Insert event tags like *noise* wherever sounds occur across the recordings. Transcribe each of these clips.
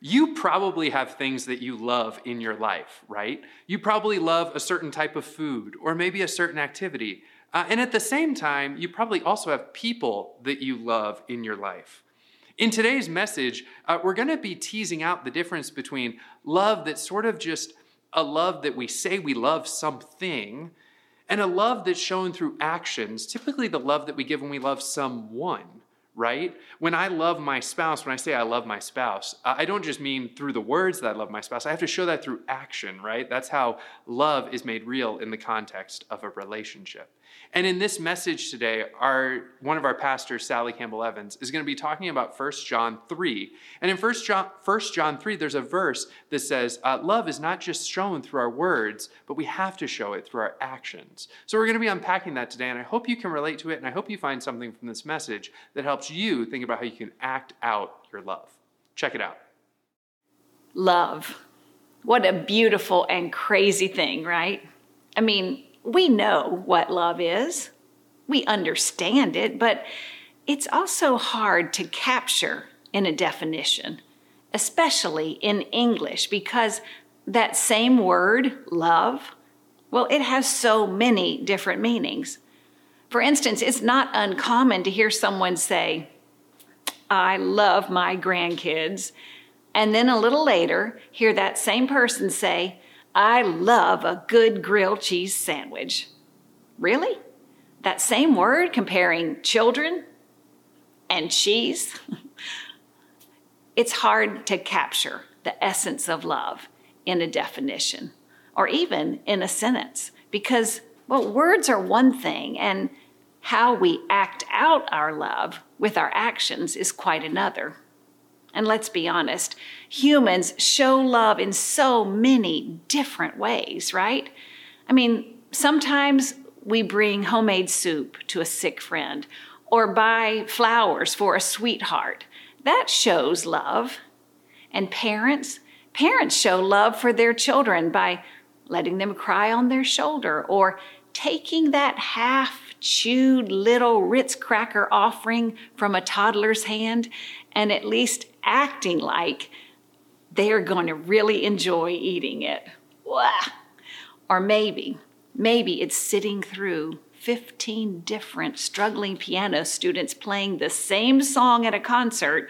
You probably have things that you love in your life, right? You probably love a certain type of food or maybe a certain activity. Uh, and at the same time, you probably also have people that you love in your life. In today's message, uh, we're going to be teasing out the difference between love that's sort of just a love that we say we love something and a love that's shown through actions, typically the love that we give when we love someone right? When I love my spouse, when I say I love my spouse, I don't just mean through the words that I love my spouse. I have to show that through action, right? That's how love is made real in the context of a relationship. And in this message today, our one of our pastors, Sally Campbell Evans, is going to be talking about 1 John 3. And in 1 John, 1 John 3, there's a verse that says, uh, Love is not just shown through our words, but we have to show it through our actions. So we're going to be unpacking that today, and I hope you can relate to it, and I hope you find something from this message that helps you think about how you can act out your love. Check it out. Love. What a beautiful and crazy thing, right? I mean, we know what love is, we understand it, but it's also hard to capture in a definition, especially in English, because that same word, love, well, it has so many different meanings. For instance, it's not uncommon to hear someone say, I love my grandkids, and then a little later hear that same person say, I love a good grilled cheese sandwich. Really? That same word comparing children and cheese? *laughs* it's hard to capture the essence of love in a definition or even in a sentence because, well, words are one thing and how we act out our love with our actions is quite another. And let's be honest, humans show love in so many different ways, right? I mean, sometimes we bring homemade soup to a sick friend or buy flowers for a sweetheart. That shows love. And parents, parents show love for their children by letting them cry on their shoulder or taking that half chewed little Ritz cracker offering from a toddler's hand and at least acting like they're going to really enjoy eating it. Or maybe, maybe it's sitting through 15 different struggling piano students playing the same song at a concert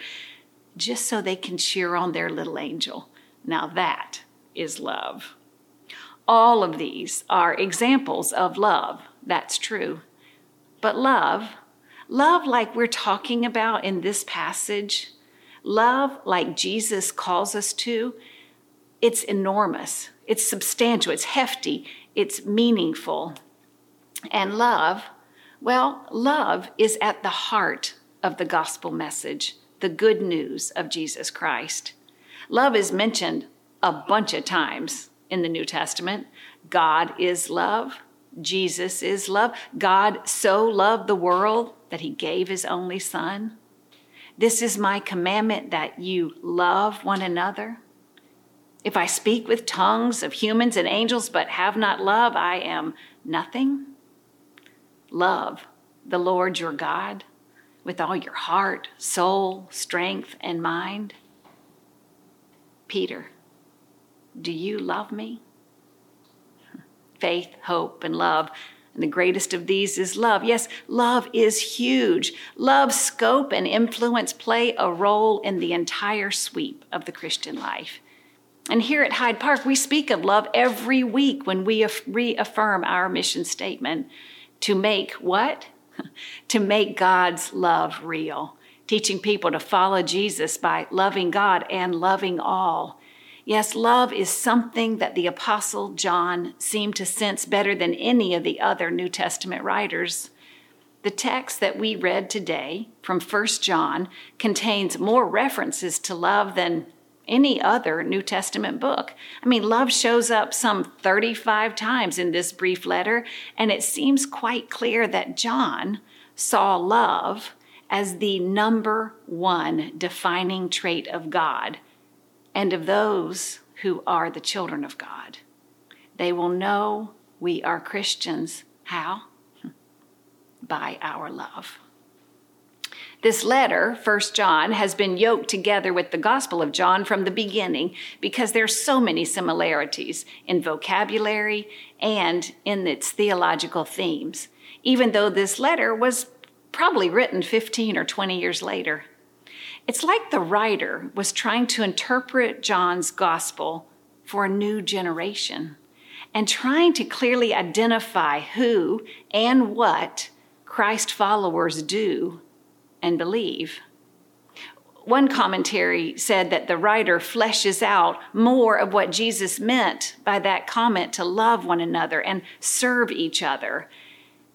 just so they can cheer on their little angel. Now that is love. All of these are examples of love. That's true. But love, love like we're talking about in this passage, Love, like Jesus calls us to, it's enormous, it's substantial, it's hefty, it's meaningful. And love, well, love is at the heart of the gospel message, the good news of Jesus Christ. Love is mentioned a bunch of times in the New Testament. God is love. Jesus is love. God so loved the world that he gave his only son. This is my commandment that you love one another. If I speak with tongues of humans and angels but have not love, I am nothing. Love the Lord your God with all your heart, soul, strength, and mind. Peter, do you love me? Faith, hope, and love and the greatest of these is love. Yes, love is huge. Love's scope and influence play a role in the entire sweep of the Christian life. And here at Hyde Park, we speak of love every week when we reaffirm our mission statement to make what? *laughs* to make God's love real, teaching people to follow Jesus by loving God and loving all Yes, love is something that the Apostle John seemed to sense better than any of the other New Testament writers. The text that we read today from 1 John contains more references to love than any other New Testament book. I mean, love shows up some 35 times in this brief letter, and it seems quite clear that John saw love as the number one defining trait of God and of those who are the children of God. They will know we are Christians. How? *laughs* By our love. This letter, 1 John, has been yoked together with the Gospel of John from the beginning because there's so many similarities in vocabulary and in its theological themes, even though this letter was probably written 15 or 20 years later. It's like the writer was trying to interpret John's Gospel for a new generation and trying to clearly identify who and what Christ followers do and believe. One commentary said that the writer fleshes out more of what Jesus meant by that comment to love one another and serve each other,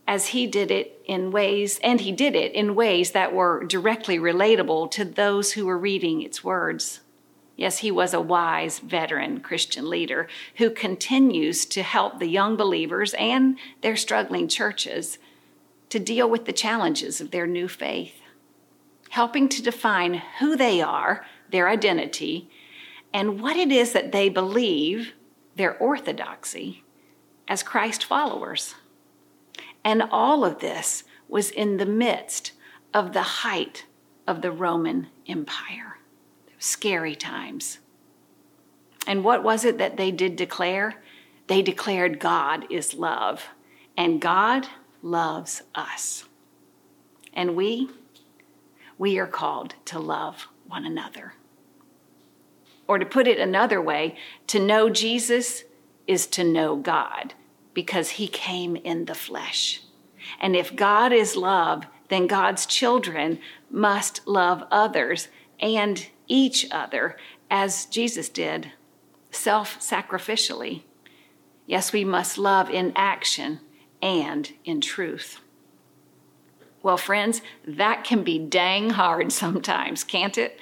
as he did it in ways, and he did it in ways that were directly relatable to those who were reading its words. Yes, he was a wise veteran Christian leader who continues to help the young believers and their struggling churches to deal with the challenges of their new faith, helping to define who they are, their identity, and what it is that they believe, their orthodoxy, as Christ followers. And all of this was in the midst of the height of the Roman Empire. Scary times. And what was it that they did declare? They declared God is love, and God loves us. And we, we are called to love one another. Or to put it another way, to know Jesus is to know God because he came in the flesh. And if God is love, then God's children must love others and each other as Jesus did, self sacrificially. Yes, we must love in action and in truth. Well, friends, that can be dang hard *laughs* sometimes, can't it?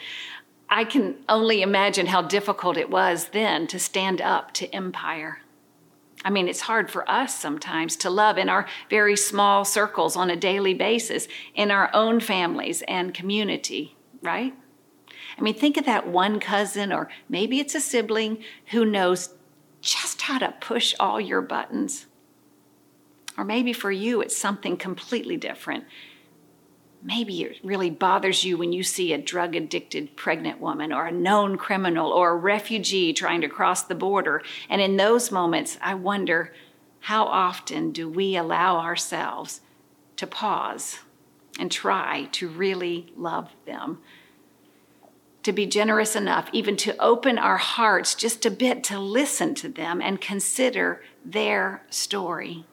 I can only imagine how difficult it was then to stand up to empire. I mean, it's hard for us sometimes to love in our very small circles on a daily basis, in our own families and community, right? I mean, think of that one cousin, or maybe it's a sibling who knows just how to push all your buttons. Or maybe for you, it's something completely different. Maybe it really bothers you when you see a drug addicted pregnant woman, or a known criminal, or a refugee trying to cross the border. And in those moments, I wonder how often do we allow ourselves to pause and try to really love them? To be generous enough, even to open our hearts just a bit to listen to them and consider their story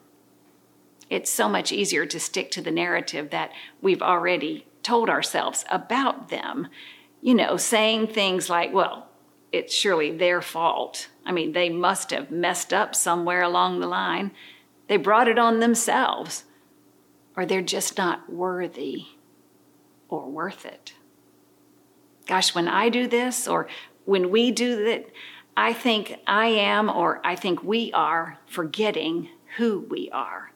it's so much easier to stick to the narrative that we've already told ourselves about them. You know, saying things like, well, it's surely their fault. I mean, they must have messed up somewhere along the line. They brought it on themselves, or they're just not worthy or worth it. Gosh, when I do this, or when we do that, I think I am, or I think we are, forgetting who we are.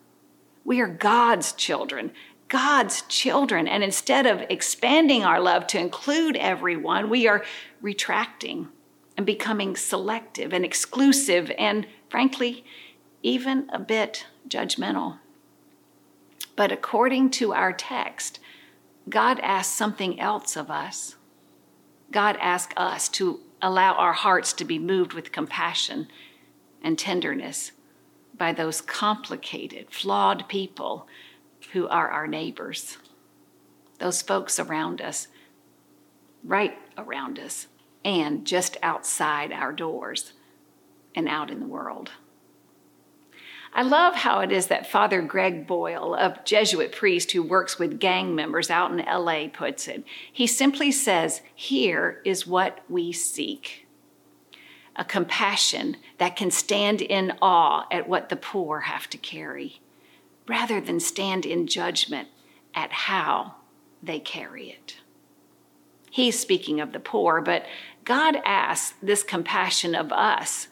We are God's children, God's children. And instead of expanding our love to include everyone, we are retracting and becoming selective and exclusive and, frankly, even a bit judgmental. But according to our text, God asks something else of us. God asks us to allow our hearts to be moved with compassion and tenderness by those complicated, flawed people who are our neighbors, those folks around us, right around us, and just outside our doors and out in the world. I love how it is that Father Greg Boyle, a Jesuit priest who works with gang members out in LA, puts it. He simply says, Here is what we seek a compassion that can stand in awe at what the poor have to carry, rather than stand in judgment at how they carry it. He's speaking of the poor, but God asks this compassion of us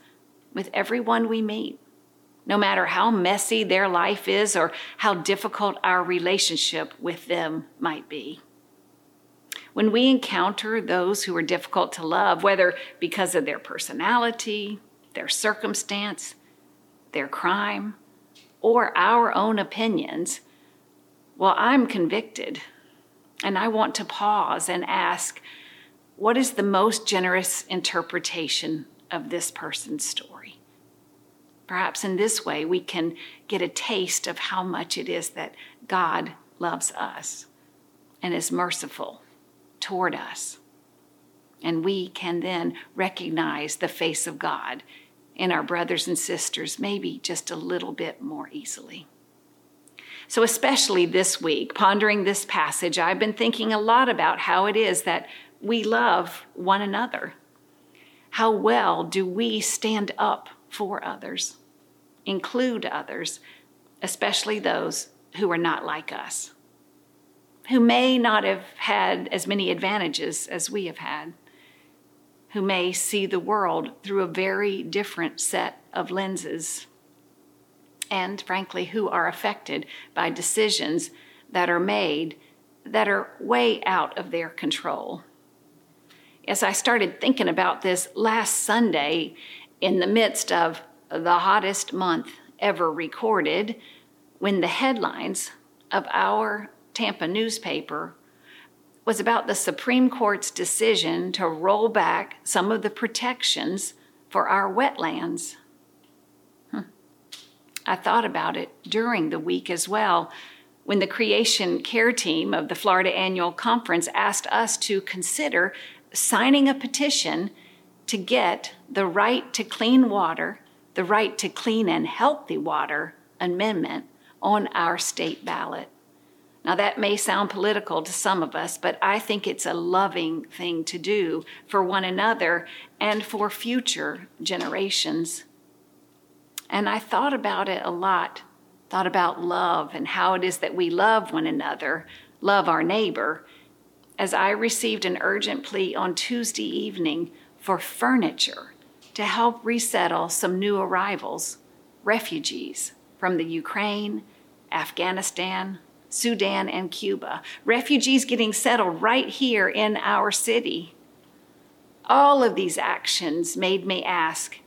with everyone we meet, no matter how messy their life is or how difficult our relationship with them might be. When we encounter those who are difficult to love, whether because of their personality, their circumstance, their crime, or our own opinions, well, I'm convicted. And I want to pause and ask what is the most generous interpretation of this person's story? Perhaps in this way, we can get a taste of how much it is that God loves us and is merciful toward us. And we can then recognize the face of God in our brothers and sisters, maybe just a little bit more easily. So, especially this week, pondering this passage, I've been thinking a lot about how it is that we love one another. How well do we stand up for others, include others, especially those who are not like us, who may not have had as many advantages as we have had, who may see the world through a very different set of lenses, and frankly, who are affected by decisions that are made that are way out of their control. As I started thinking about this last Sunday, in the midst of the hottest month ever recorded, when the headlines of our Tampa newspaper was about the Supreme Court's decision to roll back some of the protections for our wetlands. Hmm. I thought about it during the week as well when the creation care team of the Florida Annual Conference asked us to consider signing a petition to get the right to clean water, the right to clean and healthy water amendment on our state ballot. Now, that may sound political to some of us, but I think it's a loving thing to do for one another and for future generations. And I thought about it a lot, thought about love and how it is that we love one another, love our neighbor, as I received an urgent plea on Tuesday evening for furniture to help resettle some new arrivals, refugees from the Ukraine, Afghanistan, Sudan, and Cuba. Refugees getting settled right here in our city. All of these actions made me ask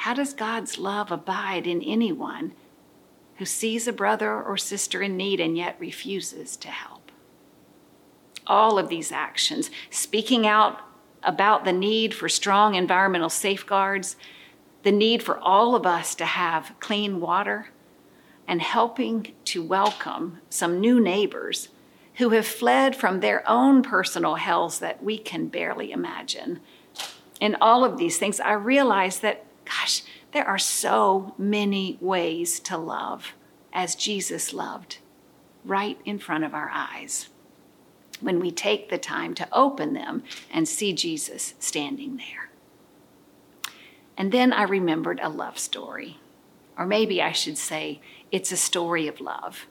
how does God's love abide in anyone who sees a brother or sister in need and yet refuses to help? all of these actions, speaking out about the need for strong environmental safeguards, the need for all of us to have clean water, and helping to welcome some new neighbors who have fled from their own personal hells that we can barely imagine. In all of these things, I realize that, gosh, there are so many ways to love as Jesus loved right in front of our eyes when we take the time to open them and see Jesus standing there. And then I remembered a love story, or maybe I should say, it's a story of love,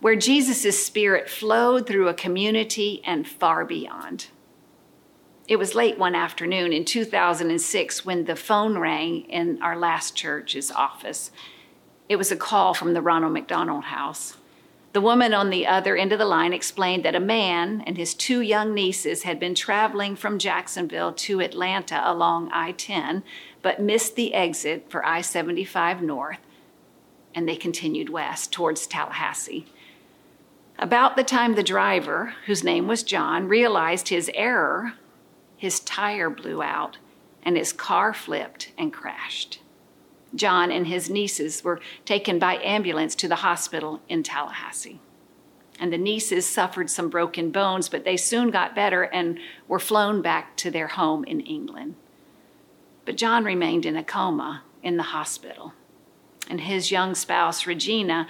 where Jesus' spirit flowed through a community and far beyond. It was late one afternoon in 2006 when the phone rang in our last church's office. It was a call from the Ronald McDonald House. The woman on the other end of the line explained that a man and his two young nieces had been traveling from Jacksonville to Atlanta along I 10, but missed the exit for I 75 North, and they continued west towards Tallahassee. About the time the driver, whose name was John, realized his error, his tire blew out and his car flipped and crashed. John and his nieces were taken by ambulance to the hospital in Tallahassee. And the nieces suffered some broken bones, but they soon got better and were flown back to their home in England. But John remained in a coma in the hospital, and his young spouse, Regina,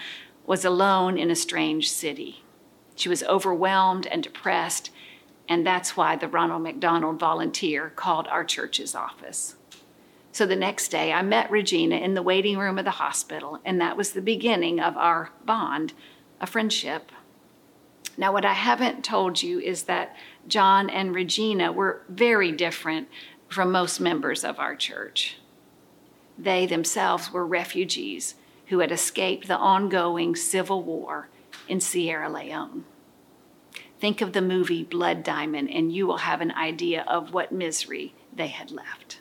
was alone in a strange city. She was overwhelmed and depressed, and that's why the Ronald McDonald volunteer called our church's office. So the next day, I met Regina in the waiting room of the hospital, and that was the beginning of our bond, a friendship. Now, what I haven't told you is that John and Regina were very different from most members of our church. They themselves were refugees who had escaped the ongoing civil war in Sierra Leone. Think of the movie Blood Diamond, and you will have an idea of what misery they had left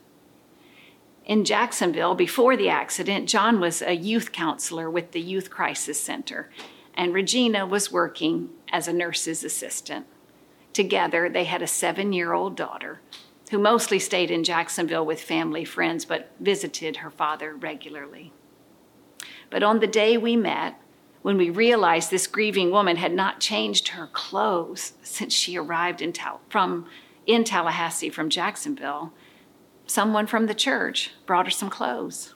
in Jacksonville, before the accident, John was a youth counselor with the Youth Crisis Center, and Regina was working as a nurse's assistant. Together, they had a seven year old daughter who mostly stayed in Jacksonville with family friends but visited her father regularly. But on the day we met, when we realized this grieving woman had not changed her clothes since she arrived in, Tal- from, in Tallahassee from Jacksonville, someone from the church brought her some clothes.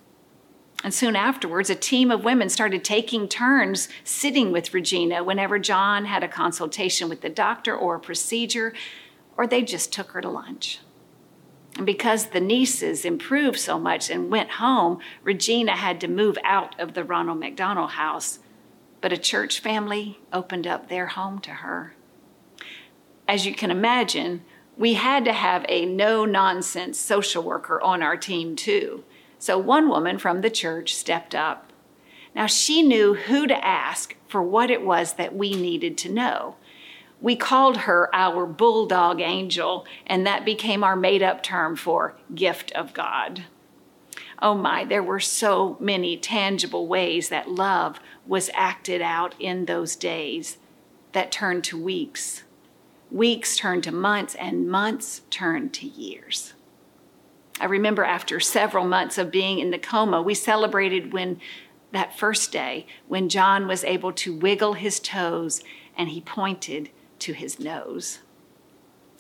And soon afterwards, a team of women started taking turns sitting with Regina whenever John had a consultation with the doctor or a procedure, or they just took her to lunch. And because the nieces improved so much and went home, Regina had to move out of the Ronald McDonald house. But a church family opened up their home to her. As you can imagine, we had to have a no nonsense social worker on our team, too. So one woman from the church stepped up. Now she knew who to ask for what it was that we needed to know. We called her our bulldog angel, and that became our made up term for gift of God. Oh my, there were so many tangible ways that love was acted out in those days that turned to weeks Weeks turned to months, and months turned to years. I remember after several months of being in the coma, we celebrated when that first day when John was able to wiggle his toes and he pointed to his nose.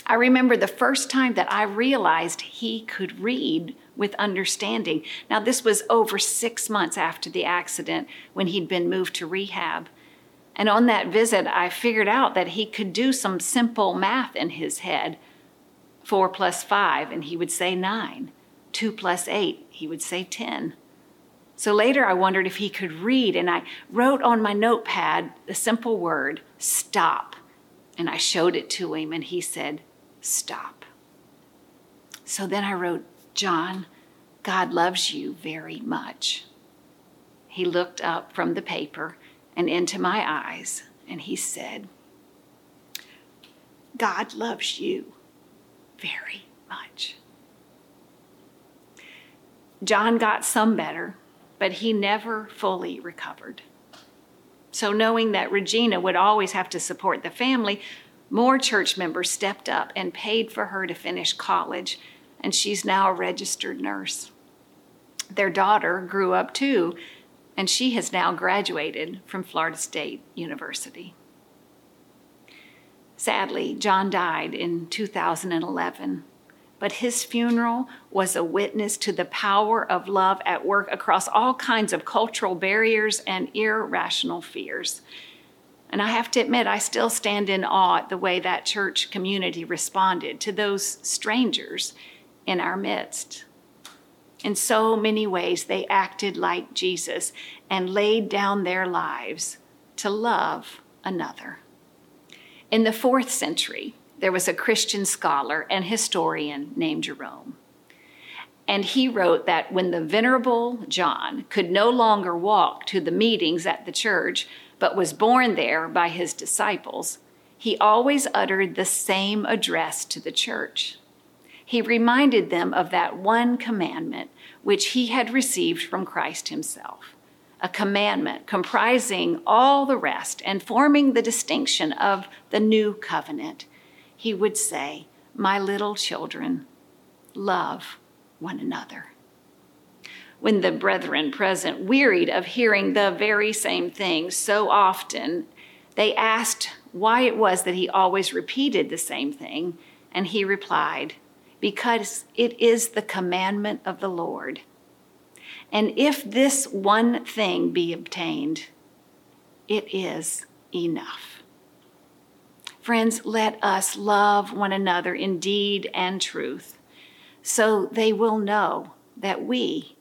I remember the first time that I realized he could read with understanding. Now, this was over six months after the accident when he'd been moved to rehab. And on that visit, I figured out that he could do some simple math in his head four plus five, and he would say nine. Two plus eight, he would say 10. So later, I wondered if he could read, and I wrote on my notepad the simple word, stop. And I showed it to him, and he said, stop. So then I wrote, John, God loves you very much. He looked up from the paper and into my eyes, and he said, God loves you very much. John got some better, but he never fully recovered. So, knowing that Regina would always have to support the family, more church members stepped up and paid for her to finish college, and she's now a registered nurse. Their daughter grew up too and she has now graduated from Florida State University. Sadly, John died in 2011, but his funeral was a witness to the power of love at work across all kinds of cultural barriers and irrational fears. And I have to admit, I still stand in awe at the way that church community responded to those strangers in our midst. In so many ways, they acted like Jesus and laid down their lives to love another. In the fourth century, there was a Christian scholar and historian named Jerome. And he wrote that when the Venerable John could no longer walk to the meetings at the church, but was borne there by his disciples, he always uttered the same address to the church he reminded them of that one commandment which he had received from Christ himself, a commandment comprising all the rest and forming the distinction of the new covenant. He would say, My little children, love one another. When the brethren present wearied of hearing the very same thing so often, they asked why it was that he always repeated the same thing, and he replied, because it is the commandment of the Lord. And if this one thing be obtained, it is enough. Friends, let us love one another in deed and truth, so they will know that we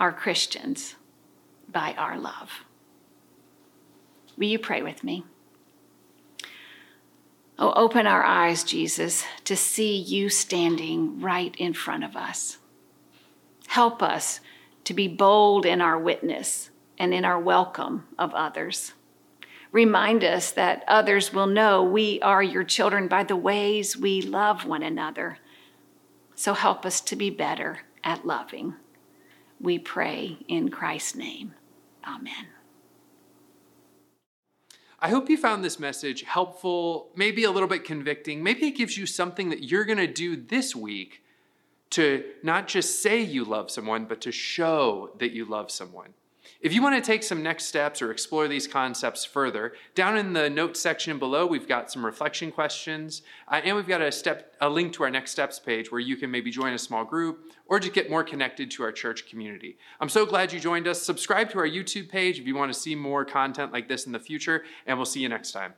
are Christians by our love. Will you pray with me? Oh, open our eyes, Jesus, to see you standing right in front of us. Help us to be bold in our witness and in our welcome of others. Remind us that others will know we are your children by the ways we love one another. So help us to be better at loving. We pray in Christ's name. Amen. I hope you found this message helpful, maybe a little bit convicting. Maybe it gives you something that you're going to do this week to not just say you love someone, but to show that you love someone. If you want to take some next steps or explore these concepts further, down in the notes section below, we've got some reflection questions, uh, and we've got a step, a link to our next steps page where you can maybe join a small group or just get more connected to our church community. I'm so glad you joined us. Subscribe to our YouTube page if you want to see more content like this in the future, and we'll see you next time.